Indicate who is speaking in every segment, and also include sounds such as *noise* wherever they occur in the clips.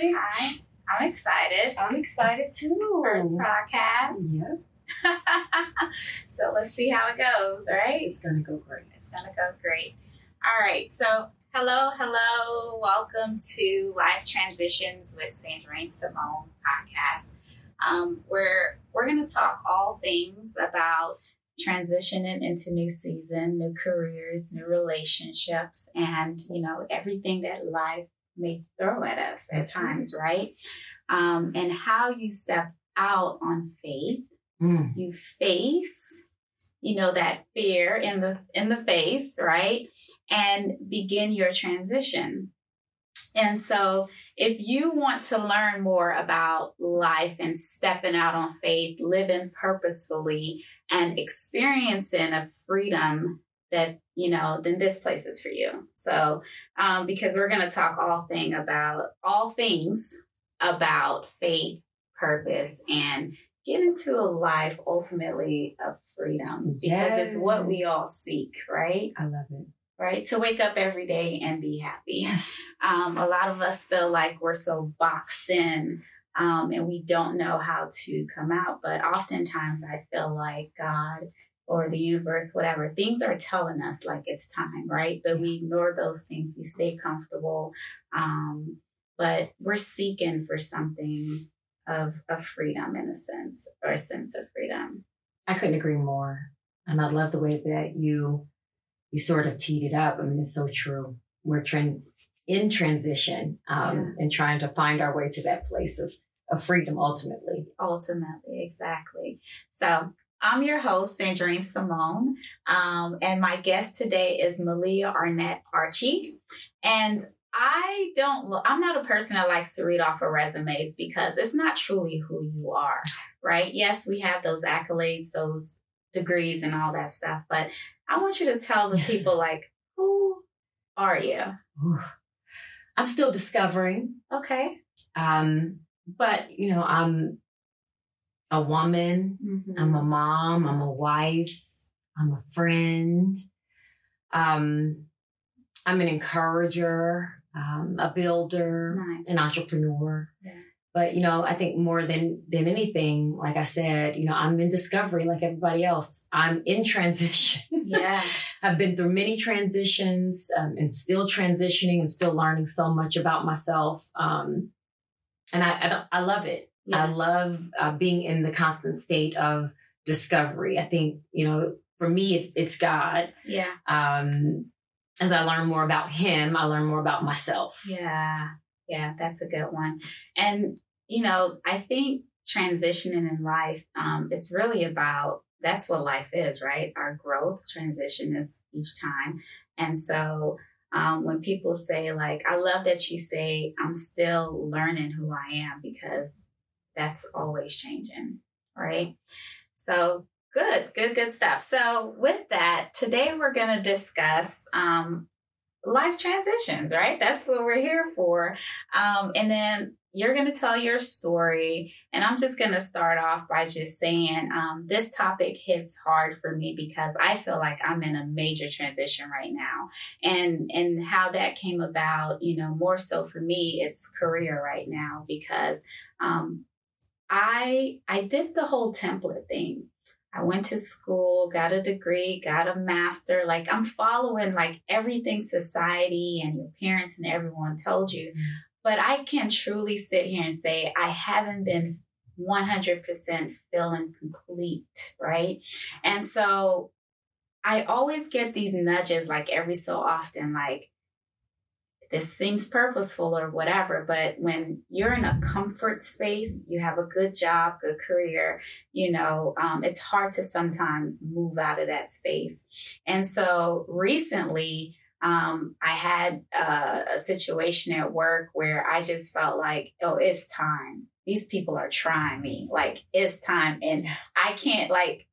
Speaker 1: Hi.
Speaker 2: Hi. I'm excited.
Speaker 1: I'm excited too.
Speaker 2: First podcast.
Speaker 1: Yep. *laughs*
Speaker 2: so let's see how it goes, right?
Speaker 1: It's gonna go great.
Speaker 2: It's gonna go great. All right. So hello, hello. Welcome to Life Transitions with Sandrine Simone podcast. Um, where we're gonna talk all things about transitioning into new season, new careers, new relationships, and you know everything that life may throw at us at times, right? Um, and how you step out on faith,
Speaker 1: Mm.
Speaker 2: you face, you know, that fear in the in the face, right? And begin your transition. And so if you want to learn more about life and stepping out on faith, living purposefully and experiencing a freedom that, you know, then this place is for you. So, um, because we're going to talk all thing about all things about faith, purpose, and get into a life ultimately of freedom because it's what we all seek, right?
Speaker 1: I love it.
Speaker 2: Right? To wake up every day and be happy.
Speaker 1: Yes.
Speaker 2: Um, a lot of us feel like we're so boxed in um, and we don't know how to come out. But oftentimes I feel like God or the universe, whatever, things are telling us like it's time, right? But we ignore those things. We stay comfortable. Um, but we're seeking for something of, of freedom in a sense, or a sense of freedom.
Speaker 1: I couldn't agree more. And I love the way that you you sort of teed it up. I mean, it's so true. We're tran- in transition um, and trying to find our way to that place of, of freedom ultimately.
Speaker 2: Ultimately, exactly. So I'm your host, Sandrine Simone, um, and my guest today is Melia Arnett Archie. And I don't, lo- I'm not a person that likes to read off of resumes because it's not truly who you are, right? Yes, we have those accolades, those degrees, and all that stuff, but I want you to tell the people, like, who are you?
Speaker 1: I'm still discovering,
Speaker 2: Okay.
Speaker 1: um, but you know, I'm a woman.
Speaker 2: Mhm.
Speaker 1: I'm a mom. I'm a wife. I'm a friend. Um, I'm an encourager, um, a builder,
Speaker 2: Nice.
Speaker 1: an entrepreneur.
Speaker 2: Yeah.
Speaker 1: But you know, I think more than than anything, like I said, you know, I'm in discovery, like everybody else. I'm in transition. *laughs*
Speaker 2: Yeah.
Speaker 1: I've been through many transitions. Um, and still transitioning. I'm still learning so much about myself. Um, and I I, don't, I love it. I love uh, being in the constant state of discovery. I think, you know, for me, it's, it's God.
Speaker 2: Yeah.
Speaker 1: Um, as I learn more about Him, I learn more about myself.
Speaker 2: Yeah, yeah, that's a good one. And you know, I think transitioning in life um, is really about that's what life is, right? Our growth transition is each time, and so um, when people say like, "I love that you say I'm still learning who I am," because that's always changing, right? So good, good, good stuff. So with that, today we're going to discuss um, life transitions, right? That's what we're here for. Um, and then you're going to tell your story. And I'm just going to start off by just saying um, this topic hits hard for me because I feel like I'm in a major transition right now. And, and how that came about, you know, more so for me, it's career right now because um, I, I did the whole template thing. I went to school, got a degree, got a master. Like I'm following like everything society and your parents and everyone told you. Mm-hmm. But I can truly sit here and say I haven't been 100% feeling complete, right? And so I always get these nudges like every so often, like, this seems purposeful or whatever. But when you're in a comfort space, you have a good job, good career, you know, um, it's hard to sometimes move out of that space. And so recently, um, I had uh, a situation at work where I just felt like, oh, it's time. These people are trying me. Like, it's time. And I can't, like,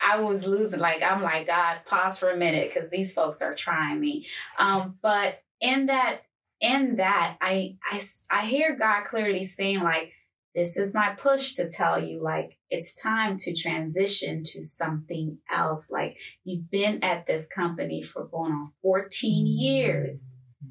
Speaker 2: I was losing. Like, I'm like, God, pause for a minute because these folks are trying me. Um, but in that, in that, I, I, I hear God clearly saying, like, this is my push to tell you, like, it's time to transition to something else. Like, you've been at this company for going on 14 years. Mm-hmm.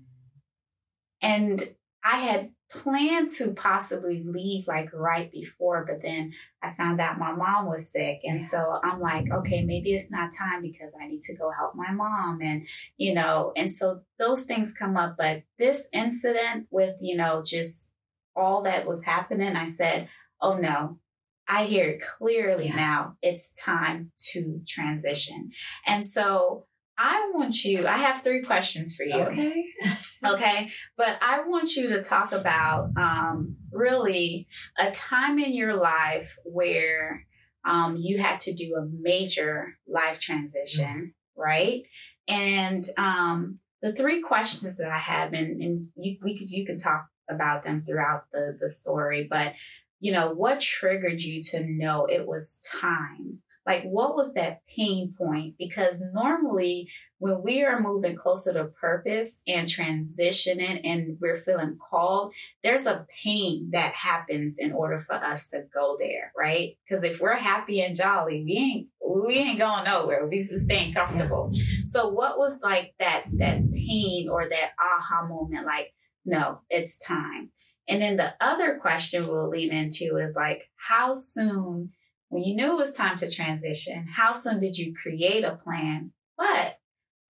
Speaker 2: And I had planned to possibly leave like right before, but then I found out my mom was sick. And so I'm like, okay, maybe it's not time because I need to go help my mom. And, you know, and so those things come up. But this incident with, you know, just all that was happening, I said, oh no, I hear it clearly yeah. now. It's time to transition. And so I want you, I have three questions for you.
Speaker 1: Okay. *laughs*
Speaker 2: okay. But I want you to talk about um, really a time in your life where um, you had to do a major life transition, mm-hmm. right? And um, the three questions that I have, and, and you, we, you can talk about them throughout the, the story, but you know, what triggered you to know it was time? Like, what was that pain point? Because normally, when we are moving closer to purpose and transitioning and we're feeling called, there's a pain that happens in order for us to go there, right? Because if we're happy and jolly, we ain't we ain't going nowhere. We just staying comfortable. So, what was like that that pain or that aha moment? Like, no, it's time. And then the other question we'll lean into is like, how soon, when you knew it was time to transition, how soon did you create a plan? But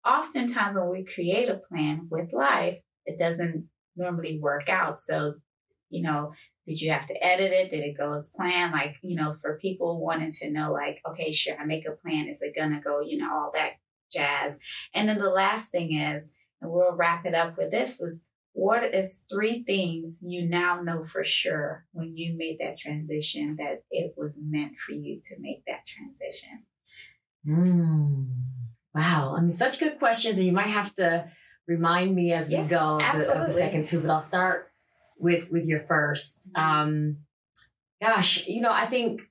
Speaker 2: oftentimes when we create a plan with life, it doesn't normally work out. So, you know, did you have to edit it? Did it go as planned? Like, you know, for people wanting to know, like, okay, sure, I make a plan. Is it going to go, you know, all that jazz? And then the last thing is, and we'll wrap it up with this is what is three things you now know for sure when you made that transition that it was meant for you to make that transition?
Speaker 1: Mm, wow. I mean, such good questions. And you might have to remind me as yeah, we go of the, of the, second two, but I'll start with, with your 1st mm-hmm. Um, gosh, you know, I think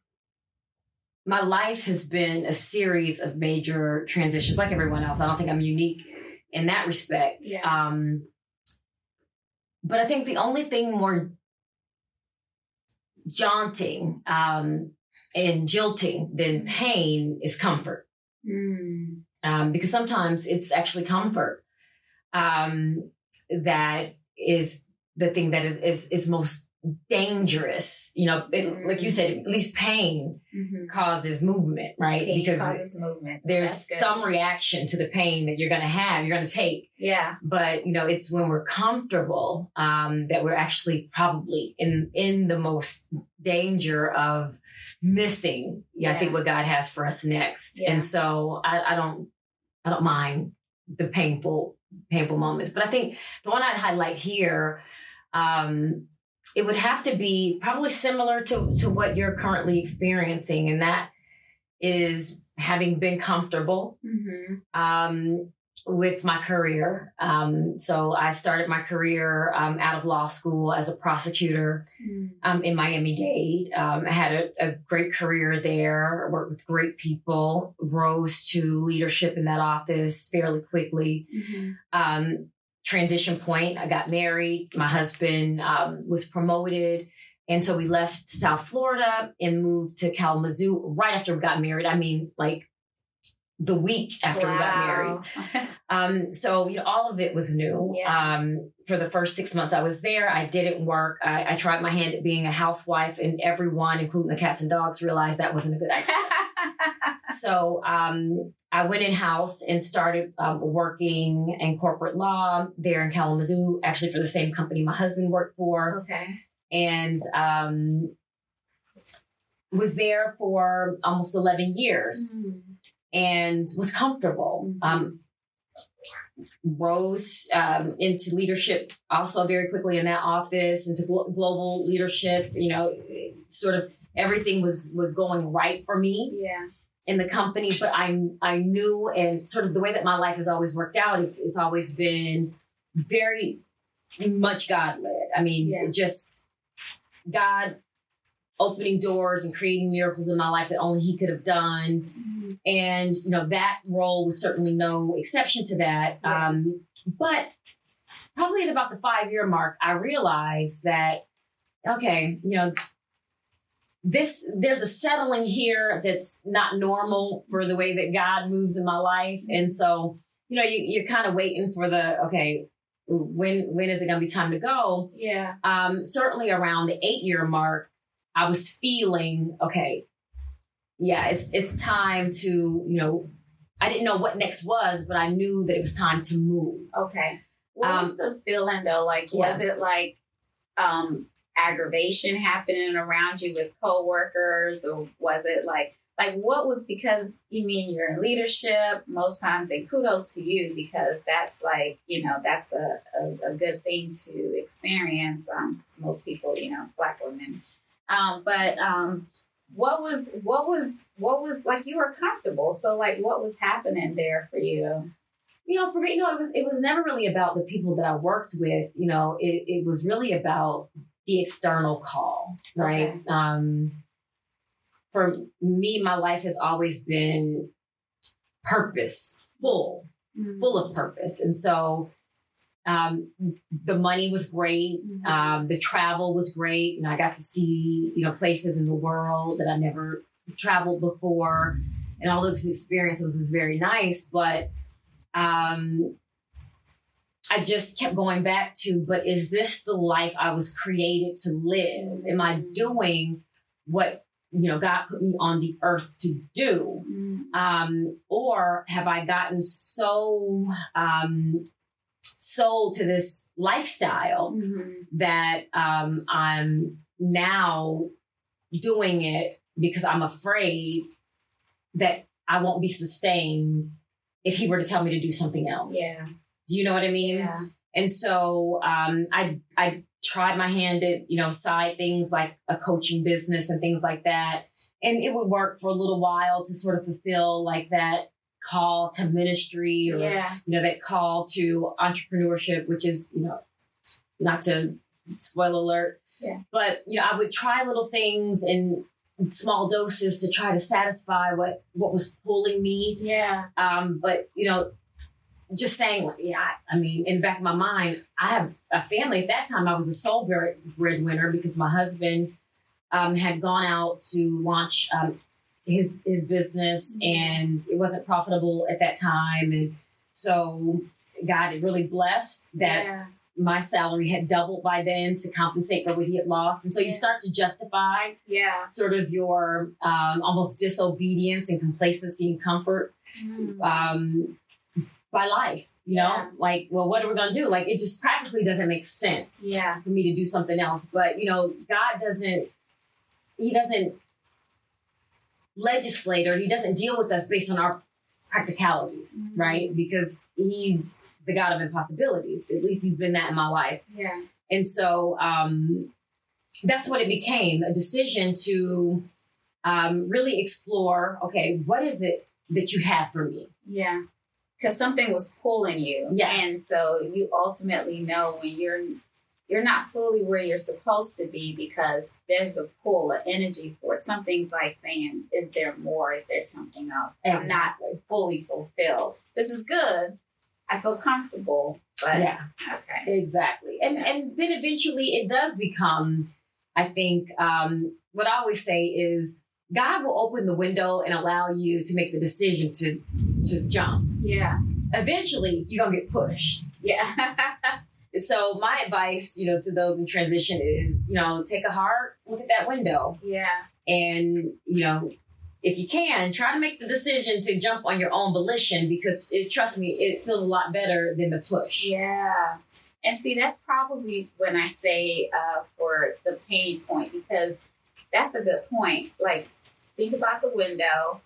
Speaker 1: my life has been a series of major transitions like everyone else. I don't think I'm unique in that respect. Yeah. Um, but I think the only thing more jaunting um, and jilting than pain is comfort. Mm. Um, because sometimes it's actually comfort um, that is the thing that is, is, is most dangerous. You know, it, mm-hmm. like you said, at least pain mm-hmm. causes movement, right?
Speaker 2: Pain because causes movement.
Speaker 1: There's some reaction to the pain that you're going to have, you're going to take.
Speaker 2: Yeah.
Speaker 1: But you know, it's when we're comfortable um, that we're actually probably in in the most danger of missing. Yeah, yeah. I think what God has for us next. Yeah. And so I, I don't, I don't mind the painful, painful moments. But I think the one I'd highlight here um, it would have to be probably similar to, to what you're currently experiencing. And that is having been comfortable mm-hmm. um, with my career. Um, so I started my career um, out of law school as a prosecutor mm-hmm. in Miami Dade. Um, I had a, a, great career there, worked with great people, rose to leadership in that office fairly quickly. Mm-hmm. Um, transition point. I got married. My husband um, was promoted. And so we left South Florida and moved to Kalamazoo right after we got married. I mean, like the week after wow. we got married. *laughs* um, so you know, all of it was new. Yeah. Um, for the first six months I was there, I didn't work. I, I, tried my hand at being a housewife, and everyone, including the cats and dogs, realized that wasn't a good idea. *laughs* so um, I went in house and started um, working in corporate law there in Kalamazoo, actually for the same company my husband worked for.
Speaker 2: Okay.
Speaker 1: And um, was there for almost 11 years mm. And was comfortable. Mm-hmm. Um, rose um, into leadership also very quickly in that office, into glo- global leadership, you know, sort of everything was was going right for me.
Speaker 2: Yeah
Speaker 1: in the company, but I I knew and sort of the way that my life has always worked out, it's it's always been very much God led. I mean, yeah. just God opening doors and creating miracles in my life that only He could have done. And you know that role was certainly no exception to that. Yeah. Um, but probably at about the five year mark, I realized that okay, you know, this there's a settling here that's not normal for the way that God moves in my life. And so, you know, you, you're kind of waiting for the okay, when when is it going to be time to go?
Speaker 2: Yeah.
Speaker 1: Um, certainly around the eight year mark, I was feeling okay. Yeah, it's it's time to you know. I didn't know what next was, but I knew that it was time to move.
Speaker 2: Okay. What
Speaker 1: Um,
Speaker 2: was the feeling though? Like, was it like um, aggravation happening around you with coworkers, or was it like like what was because you mean you're in leadership most times, and kudos to you because that's like you know that's a a, a good thing to experience. Um, most people, you know, black women. Um, but um, what was what was what was like you were comfortable so like what was happening there for you
Speaker 1: you know, for me, you know, it was it was never really about the people that I worked with. You know, it, it was really about the external call, right?
Speaker 2: Okay.
Speaker 1: Um, for me, my life has always been purposeful, full of purpose, and so um, the money was great.
Speaker 2: Mhm.
Speaker 1: Um, the travel was great, and I got to see you know places in the world that I never traveled before, and all those experiences was very nice. But um, I just kept going back to, but is this the life I was created to live? Am I doing what you know God put me on the earth to do?
Speaker 2: Mm.
Speaker 1: um, or have I gotten so um, sold to this lifestyle
Speaker 2: Mhm.
Speaker 1: that um, I'm now doing it because I'm afraid that I won't be sustained if he were to tell me to do something else.
Speaker 2: Yeah.
Speaker 1: Do you know what I mean?
Speaker 2: Yeah.
Speaker 1: And so um, I I tried my hand at you know side things like a coaching business and things like that, and it would work for a little while to sort of fulfill like that call to ministry or
Speaker 2: Yeah.
Speaker 1: you know that call to entrepreneurship, which is you know not to spoil alert,
Speaker 2: Yeah.
Speaker 1: but you know I would try little things in small doses to try to satisfy what what was pulling me
Speaker 2: Yeah.
Speaker 1: um, but you know, just saying, like, yeah, I mean, in the back of my mind, I have a family. At that time, I was a sole breadwinner because my husband um, had gone out to launch um, his his business,
Speaker 2: Mhm.
Speaker 1: and it wasn't profitable at that time. And so, God had really blessed that
Speaker 2: Yeah.
Speaker 1: my salary had doubled by then to compensate for what he had lost. And so, you start to justify
Speaker 2: Yeah.
Speaker 1: sort of your um, almost disobedience and complacency and comfort
Speaker 2: Mm.
Speaker 1: um, by life, you know,
Speaker 2: Yeah.
Speaker 1: like, well, what are we going to do? Like, it just practically doesn't make sense
Speaker 2: Yeah.
Speaker 1: for me to do something else. But, you know, God doesn't, He doesn't legislate or He doesn't deal with us based on our practicalities,
Speaker 2: Mhm.
Speaker 1: right? Because He's the God of impossibilities. At least He's been that in my life.
Speaker 2: Yeah.
Speaker 1: And so um, that's what it became a decision to um, really explore okay, what is it that you have for me?
Speaker 2: Yeah. Because something was pulling you.
Speaker 1: Yeah.
Speaker 2: And so you ultimately know when you're you're not fully where you're supposed to be because there's a pull, an energy for it. Something's like saying, is there more? Is there something else? I'm not like, fully fulfilled. This is good. I feel comfortable, but
Speaker 1: Yeah,
Speaker 2: okay.
Speaker 1: exactly. And and then eventually it does become, I think, um, what I always say is God will open the window and allow you to make the decision to to jump.
Speaker 2: Yeah.
Speaker 1: Eventually, you're gonna get pushed.
Speaker 2: Yeah. *laughs*
Speaker 1: So my advice, you know, to those in transition is, you know, take a hard look at that window
Speaker 2: yeah.
Speaker 1: and you know if you can try to make the decision to jump on your own volition because it, trust me it feels a lot better than the push
Speaker 2: Yeah. And see, that's probably when I say uh, for the pain point, because that's a good point. Like, think about the window.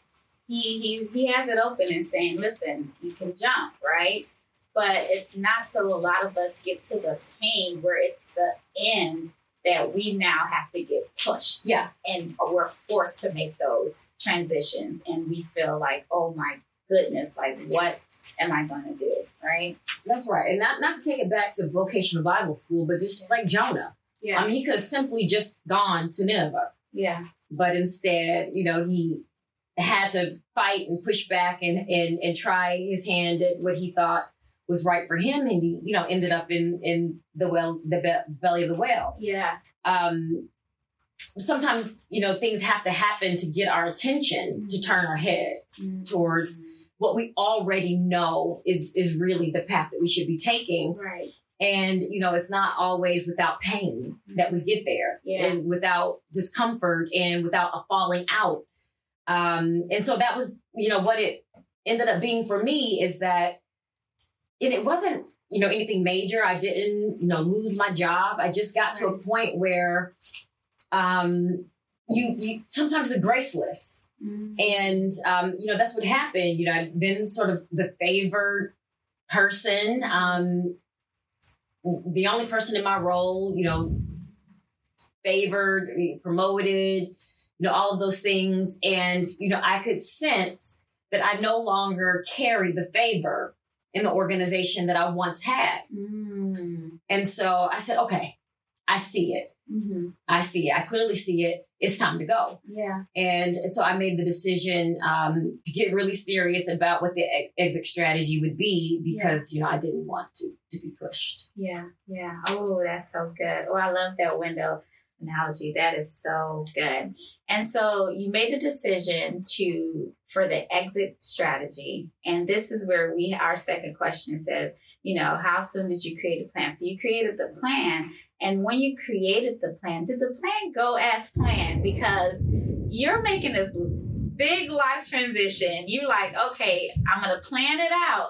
Speaker 2: He, he, he has it open and saying, listen, you can jump, right? But it's not till a lot of us get to the pain where it's the end that we now have to get pushed.
Speaker 1: yeah
Speaker 2: And we're forced to make those transitions. And we feel like, oh my goodness, like, what am I going to do? Right?
Speaker 1: that's right and not not to take it back to vocational bible school but just like jonah
Speaker 2: Yeah.
Speaker 1: i mean he could have simply just gone to nineveh
Speaker 2: yeah.
Speaker 1: but instead you know he had to fight and push back and and, and try his hand at what he thought was right for him and he you know ended up in in the well the be- belly of the whale
Speaker 2: Yeah.
Speaker 1: um, sometimes you know things have to happen to get our attention to turn our heads towards what we already know is is really the path that we should be taking
Speaker 2: right.
Speaker 1: And, you know, it's not always without pain that we get there
Speaker 2: Yeah.
Speaker 1: and without discomfort and without a falling out. Um, and so that was, you know, what it ended up being for me is that, and it wasn't, you know, anything major. I didn't, you know, lose my job. I just got to a point where, um, you, you sometimes the grace lifts
Speaker 2: Mm.
Speaker 1: and um, you know that's what happened you know i've been sort of the favored person um, the only person in my role you know favored promoted you know all of those things and you know i could sense that i no longer carried the favor in the organization that i once had
Speaker 2: Mm.
Speaker 1: and so i said okay i see it
Speaker 2: Mhm.
Speaker 1: i see it i clearly see it it's time to go
Speaker 2: Yeah.
Speaker 1: and so I made the decision um, to get really serious about what the exit strategy would be because, you know, I didn't want to, to be pushed.
Speaker 2: Yeah. Yeah. Oh, that's so good. Oh, I love that window analogy. That is so good. And so you made the decision to for the exit strategy. And this is where we our second question says, you know, how soon did you create a plan? So you created the plan. And when you created the plan, did the plan go as planned? Because you're making this big life transition. You're like, okay, I'm gonna plan it out.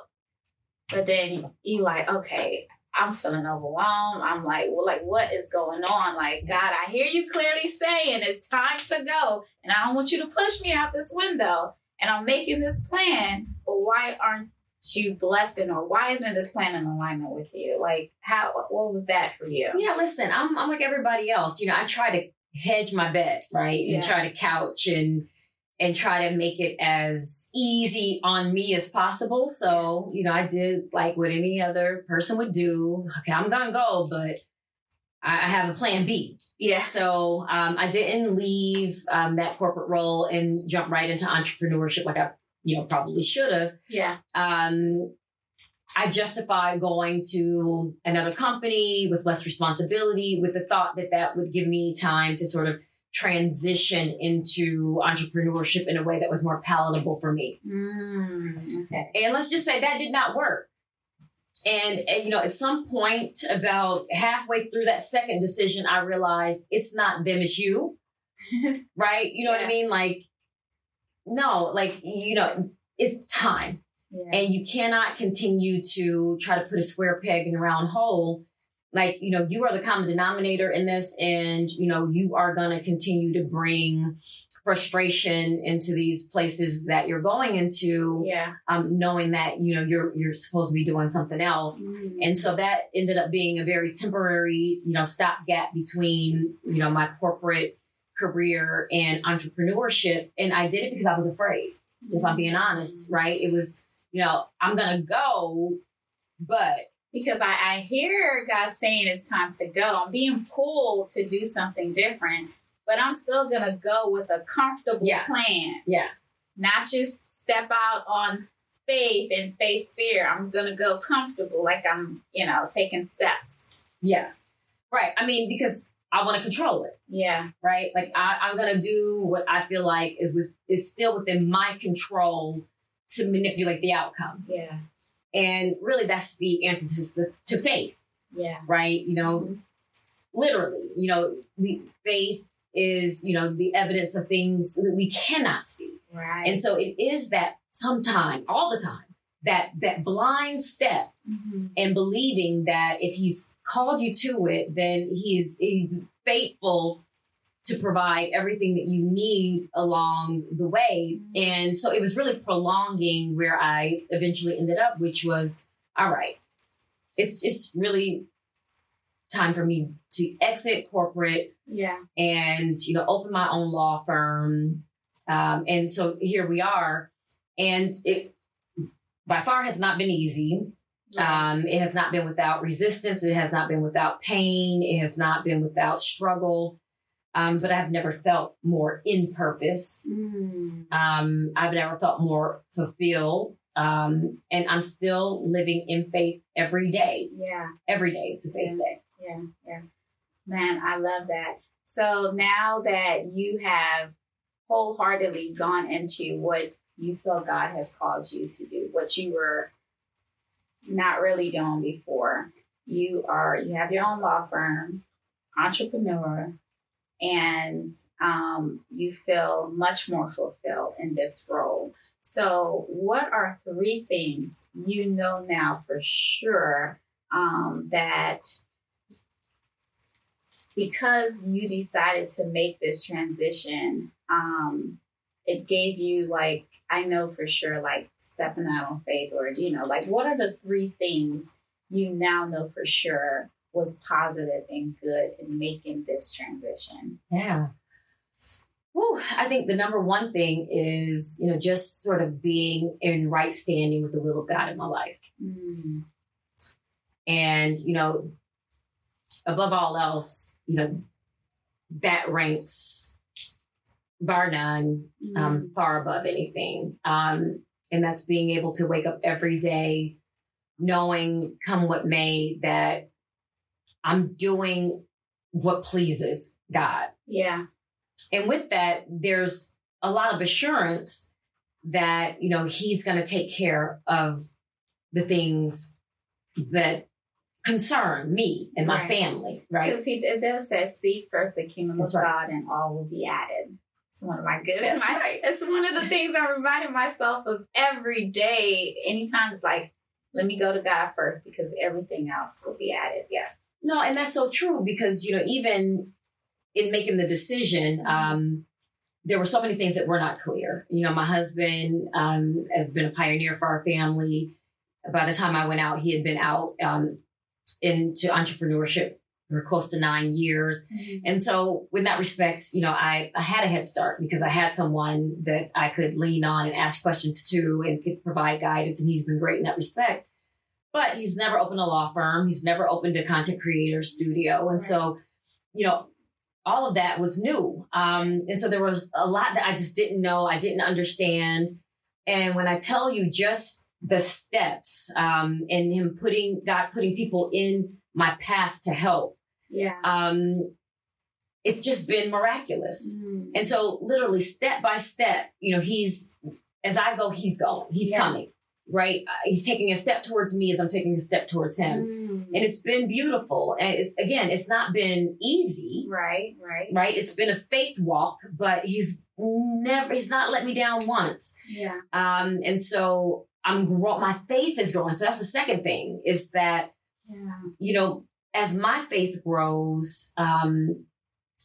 Speaker 2: But then you're like, okay, I'm feeling overwhelmed. I'm like, well, like, what is going on? Like, God, I hear you clearly saying it's time to go, and I don't want you to push me out this window. And I'm making this plan, but why aren't you blessing, or why isn't this plan in alignment with you? Like, how? What was that for you?
Speaker 1: Yeah, listen, I'm, I'm like everybody else. You know, I try to hedge my bet, right?
Speaker 2: Yeah.
Speaker 1: And try to couch and and try to make it as easy on me as possible. So, you know, I did like what any other person would do. Okay, I'm gonna go, but I have a plan B.
Speaker 2: Yeah.
Speaker 1: So um, I didn't leave um, that corporate role and jump right into entrepreneurship like I, you know, probably should have.
Speaker 2: Yeah.
Speaker 1: Um, I justified going to another company with less responsibility with the thought that that would give me time to sort of transition into entrepreneurship in a way that was more palatable for me.
Speaker 2: Mm, okay.
Speaker 1: And let's just say that did not work. And, and, you know, at some point, about halfway through that second decision, I realized it's not them, it's you. *laughs* right? You know what I mean? Like, no, like, you know, it's time.
Speaker 2: Yeah.
Speaker 1: And you cannot continue to try to put a square peg in a round hole. Like, you know, you are the common denominator in this, and, you know, you are going to continue to bring frustration into these places that you're going into
Speaker 2: yeah.
Speaker 1: um, knowing that you know you're you're supposed to be doing something else
Speaker 2: Mm.
Speaker 1: and so that ended up being a very temporary you know stopgap between you know my corporate career and entrepreneurship and i did it because i was afraid if i'm being honest right it was you know i'm gonna go but
Speaker 2: because I, I hear God saying it's time to go. I'm being pulled to do something different, but I'm still gonna go with a comfortable
Speaker 1: Yeah.
Speaker 2: plan.
Speaker 1: Yeah.
Speaker 2: Not just step out on faith and face fear. I'm gonna go comfortable, like I'm, you know, taking steps.
Speaker 1: yeah right i mean because i want to control it
Speaker 2: Yeah.
Speaker 1: right like I, i'm gonna do what i feel like it was is still within my control to manipulate the outcome
Speaker 2: Yeah.
Speaker 1: And really, that's the antithesis to, to faith,
Speaker 2: Yeah.
Speaker 1: right? You know,
Speaker 2: Mhm.
Speaker 1: literally, you know, we, faith is, you know, the evidence of things that we cannot see.
Speaker 2: Right.
Speaker 1: And so it is that sometime, all the time, that that blind step
Speaker 2: Mhm.
Speaker 1: and believing that if he's called you to it, then he's he's faithful to provide everything that you need along the way. And so it was really prolonging where I eventually ended up, which was all right. It's just really time for me to exit corporate
Speaker 2: Yeah.
Speaker 1: and you know open my own law firm. Um, and so here we are. And it by far has not been easy. Um, it has not been without resistance. It has not been without pain. It has not been without struggle um, but i've never felt more in purpose
Speaker 2: Mm.
Speaker 1: um, i've never felt more fulfilled um, and i'm still living in faith every day
Speaker 2: Yeah.
Speaker 1: every day it's a faith
Speaker 2: Yeah.
Speaker 1: day
Speaker 2: Yeah, yeah. Man, I love that. So now that you have wholeheartedly gone into what you feel God has called you to do, what you were not really doing before, you are you have your own law firm, entrepreneur, and um, you feel much more fulfilled in this role. So, what are three things you know now for sure um, that because you decided to make this transition, um, it gave you like I know for sure like stepping out on faith, or you know, like what are the three things you now know for sure was positive and good in making this transition?
Speaker 1: Yeah. Whew, I think the number one thing is, you know, just sort of being in right standing with the will of God in my life. Mm. And, you know, above all else, you know, that ranks bar none, mm. um, far above anything. Um, and that's being able to wake up every day knowing, come what may, that I'm doing what pleases God.
Speaker 2: Yeah.
Speaker 1: And with that, there's a lot of assurance that, you know, he's going to take care of the things that concern me and my right. family, right?
Speaker 2: Because he it does say, seek first the kingdom That's of right. God and all will be added. It's one of my good. That's my, right. It's one of the things I'm reminding myself of every day. Anytime it's like, let me go to God first because everything else will be added. Yeah.
Speaker 1: No, and that's so true because, you know, even in making the decision, um, there were so many things that were not clear. You know, my husband um, has been a pioneer for our family. By the time I went out, he had been out um, into entrepreneurship for close to nine years. Mm-hmm. And so, in that respect, you know, I, I had a head start because I had someone that I could lean on and ask questions to and could provide guidance. And he's been great in that respect. But he's never opened a law firm. He's never opened a content creator studio. And right. so, you know, all of that was new. Um, and so there was a lot that I just didn't know, I didn't understand. And when I tell you just the steps um, and him putting God putting people in my path to help,
Speaker 2: yeah,
Speaker 1: um, it's just been miraculous. Mm. And so, literally, step by step, you know, he's as I go, he's going, he's yeah. coming right? Uh, he's taking a step towards me as I'm taking a step towards him. Mm. And it's been beautiful. And it's, again, it's not been easy.
Speaker 2: Right, right.
Speaker 1: Right. It's been a faith walk, but he's never, he's not let me down once.
Speaker 2: Yeah.
Speaker 1: Um, and so I'm growing, my faith is growing. So that's the second thing is that, yeah. you know, as my faith grows, um,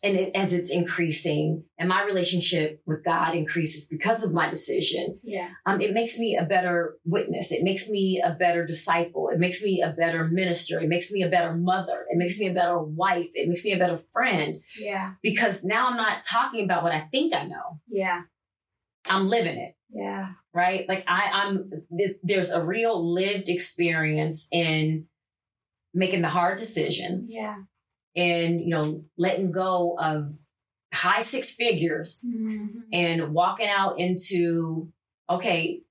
Speaker 1: and it, as it's increasing and my relationship with God increases because of my decision,
Speaker 2: yeah.
Speaker 1: um, it makes me a better witness. It makes me a better disciple. It makes me a better minister. It makes me a better mother. It makes me a better wife. It makes me a better friend.
Speaker 2: Yeah.
Speaker 1: Because now I'm not talking about what I think I know.
Speaker 2: Yeah.
Speaker 1: I'm living it.
Speaker 2: Yeah.
Speaker 1: Right. Like I, I'm, there's a real lived experience in making the hard decisions.
Speaker 2: Yeah
Speaker 1: and you know letting go of high six figures mm-hmm. and walking out into okay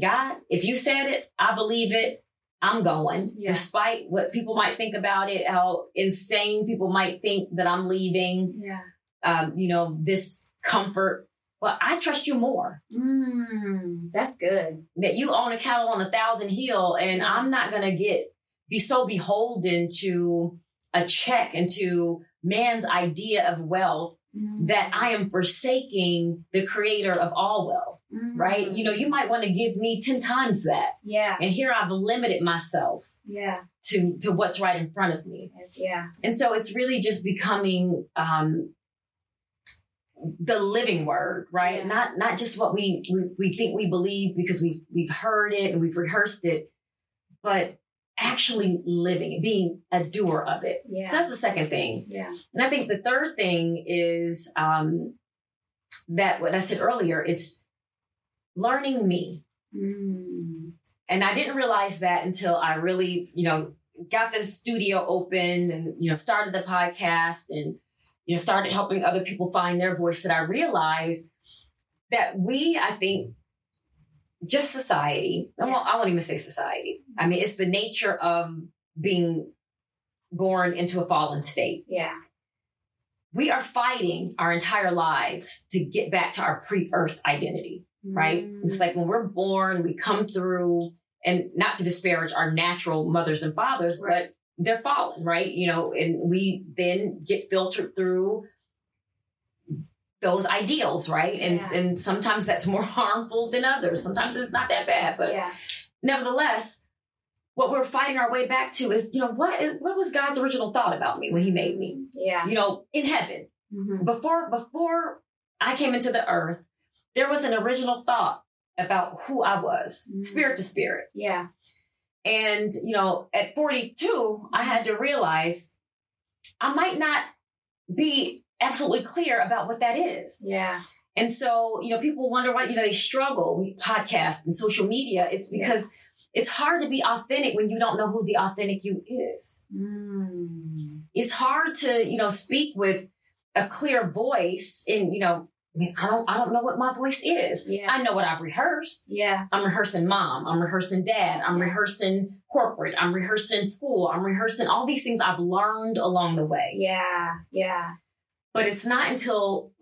Speaker 1: god if you said it i believe it i'm going yeah. despite what people might think about it how insane people might think that i'm leaving
Speaker 2: yeah
Speaker 1: um, you know this comfort well, I trust you more.
Speaker 2: Mm, that's good.
Speaker 1: That you own a cattle on a thousand hill, and. I'm not gonna get be so beholden to a check into man's idea of wealth mm-hmm. that I am forsaking the creator of all wealth. Mm-hmm. Right? You know, you might want to give me 10 times that.
Speaker 2: Yeah.
Speaker 1: And here I've limited myself.
Speaker 2: Yeah.
Speaker 1: To to what's right in front of me.
Speaker 2: Yes, yeah.
Speaker 1: And so it's really just becoming um the living word, right? Yeah. Not not just what we, we we think we believe because we've we've heard it and we've rehearsed it, but actually living being a doer of it.
Speaker 2: Yeah.
Speaker 1: So that's the second thing.
Speaker 2: Yeah.
Speaker 1: And I think the third thing is um, that what I said earlier, it's learning me. Mm. And I didn't realize that until I really, you know, got the studio opened and, you know, started the podcast and, you know, started helping other people find their voice that I realized that we, I think, just society. Yeah. Well, I won't even say society. I mean, it's the nature of being born into a fallen state.
Speaker 2: Yeah.
Speaker 1: We are fighting our entire lives to get back to our pre earth identity, right? Mm. It's like when we're born, we come through, and not to disparage our natural mothers and fathers, right. but they're fallen, right? You know, and we then get filtered through those ideals, right? And
Speaker 2: Yeah.
Speaker 1: and sometimes that's more *laughs* harmful than others. Sometimes it's not that bad, but
Speaker 2: yeah.
Speaker 1: nevertheless, what we're fighting our way back to is, you know, what what was God's original thought about me when He made me?
Speaker 2: Yeah.
Speaker 1: You know, in heaven
Speaker 2: Mhm.
Speaker 1: before before I came into the earth, there was an original thought about who I was,
Speaker 2: Mhm.
Speaker 1: spirit to spirit.
Speaker 2: Yeah.
Speaker 1: And, you know, at 42, I had to realize I might not be absolutely clear about what that is.
Speaker 2: Yeah.
Speaker 1: And so, you know, people wonder why, you know, they struggle with podcasts and social media. It's because it's hard to be authentic when you don't know who the authentic you is.
Speaker 2: Mm.
Speaker 1: It's hard to, you know, speak with a clear voice and, you know, I mean, I don't, I don't know what my voice is.
Speaker 2: Yeah.
Speaker 1: I know what I've rehearsed.
Speaker 2: Yeah.
Speaker 1: I'm rehearsing mom. I'm rehearsing dad. I'm rehearsing corporate. I'm rehearsing school. I'm rehearsing all these things I've learned along the way.
Speaker 2: Yeah. Yeah.
Speaker 1: But it's not until,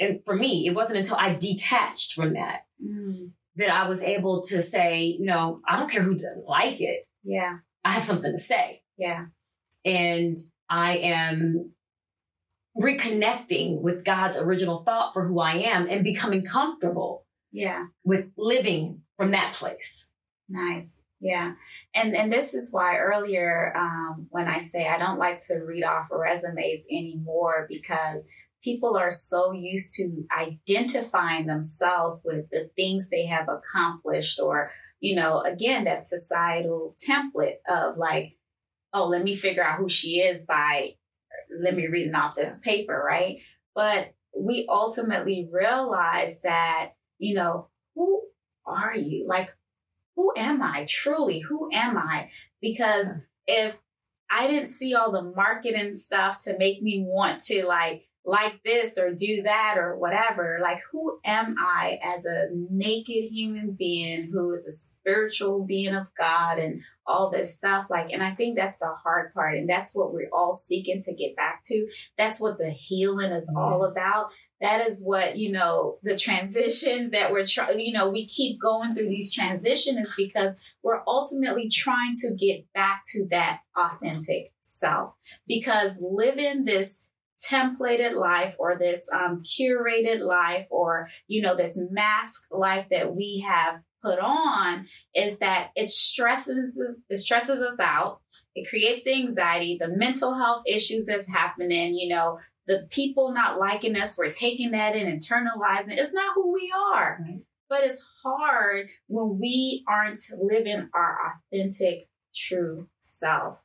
Speaker 1: and for me, it wasn't until I detached from that
Speaker 2: Mm.
Speaker 1: that I was able to say, you know, I don't care who doesn't like it.
Speaker 2: Yeah.
Speaker 1: I have something to say.
Speaker 2: Yeah.
Speaker 1: And I am reconnecting with God's original thought for who I am and becoming comfortable
Speaker 2: Yeah.
Speaker 1: with living from that place.
Speaker 2: Nice. Yeah. And and this is why earlier um, when I say I don't like to read off resumes anymore because people are so used to identifying themselves with the things they have accomplished or you know again that societal template of like oh let me figure out who she is by let me reading off this paper right? But we ultimately realize that you know who are you? Like who am I truly? Who am I? Because if I didn't see all the marketing stuff to make me want to like like this or do that or whatever, like who am I as a naked human being who is a spiritual being of God and all this stuff like and I think that's the hard part and that's what we're all seeking to get back to. That's what the healing is all about that is what you know the transitions that we're trying you know we keep going through these transitions because we're ultimately trying to get back to that authentic self. Because living this templated life or this um, curated life or you know this mask life that we have put on is that it stresses it stresses us out. It creates the anxiety the mental health issues that's happening you know the people not liking us, we're taking that and internalizing it. It's not who we are.
Speaker 1: Right.
Speaker 2: But it's hard when we aren't living our authentic, true self.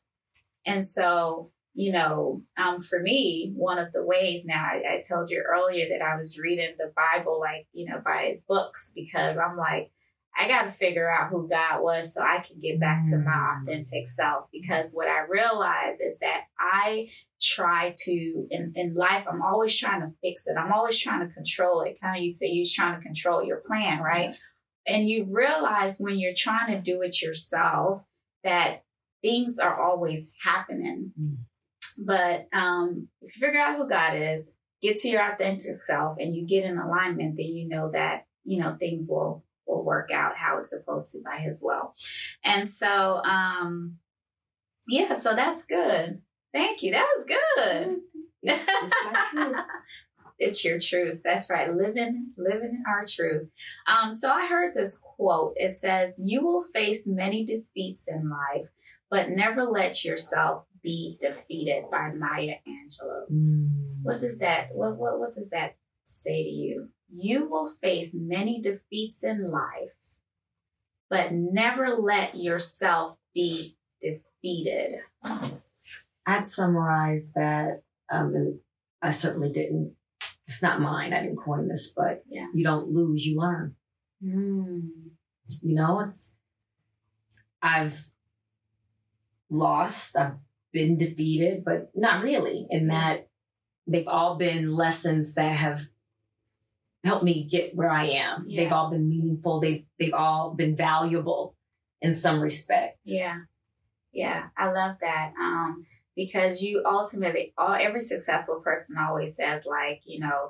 Speaker 2: And so, you know, um, for me, one of the ways now, I, I told you earlier that I was reading the Bible, like, you know, by books, because I'm like, I got to figure out who God was so I can get back to my authentic self. Because what I realize is that I try to, in, in life, I'm always trying to fix it. I'm always trying to control it. Kind of, you say you're trying to control your plan, right? And you realize when you're trying to do it yourself that things are always happening.
Speaker 1: Mm.
Speaker 2: But um, if you figure out who God is, get to your authentic self, and you get in alignment, then you know that you know things will will work out how it's supposed to by His will. And so, um, yeah, so that's good. Thank you. That was good.
Speaker 1: It's, it's truth. *laughs*
Speaker 2: it's your truth. That's right. Living, living in our truth. Um, so I heard this quote. It says, "You will face many defeats in life, but never let yourself be defeated." By Maya Angelou. What does that? What what what does that say to you? You will face many defeats in life, but never let yourself be defeated.
Speaker 1: I'd summarize that, um, and I certainly didn't. It's not mine. I didn't coin this, but
Speaker 2: Yeah.
Speaker 1: you don't lose, you learn.
Speaker 2: Mm.
Speaker 1: You know, it's I've lost, I've been defeated, but not really. In that they've all been lessons that have helped me get where I am.
Speaker 2: Yeah.
Speaker 1: They've all been meaningful. They've they've all been valuable in some respect.
Speaker 2: Yeah. Yeah, I love that. Um, because you ultimately all every successful person always says like, you know,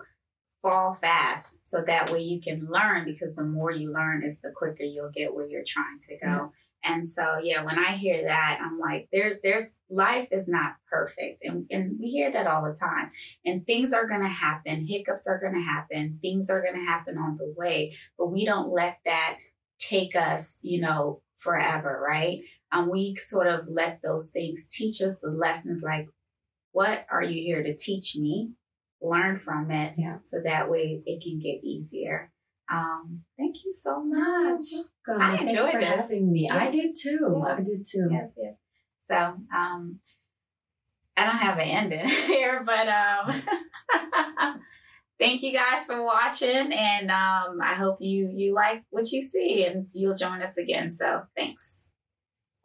Speaker 2: fall fast so that way you can learn because the more you learn is the quicker you'll get where you're trying to go.
Speaker 1: Yeah.
Speaker 2: And so, yeah, when I hear that, I'm like, there, there's life is not perfect. And, and we hear that all the time. And things are going to happen. Hiccups are going to happen. Things are going to happen on the way, but we don't let that take us, you know, forever, right? And um, we sort of let those things teach us the lessons like, what are you here to teach me? Learn from it yeah. so that way it can get easier. Um, thank you so much.
Speaker 1: I enjoyed this. having me. Yes. I did too. Yes. I did too.
Speaker 2: Yes, yes. So, um, I don't have an ending *laughs* here, but um, *laughs* thank you guys for watching, and um, I hope you you like what you see, and you'll join us again. So, thanks.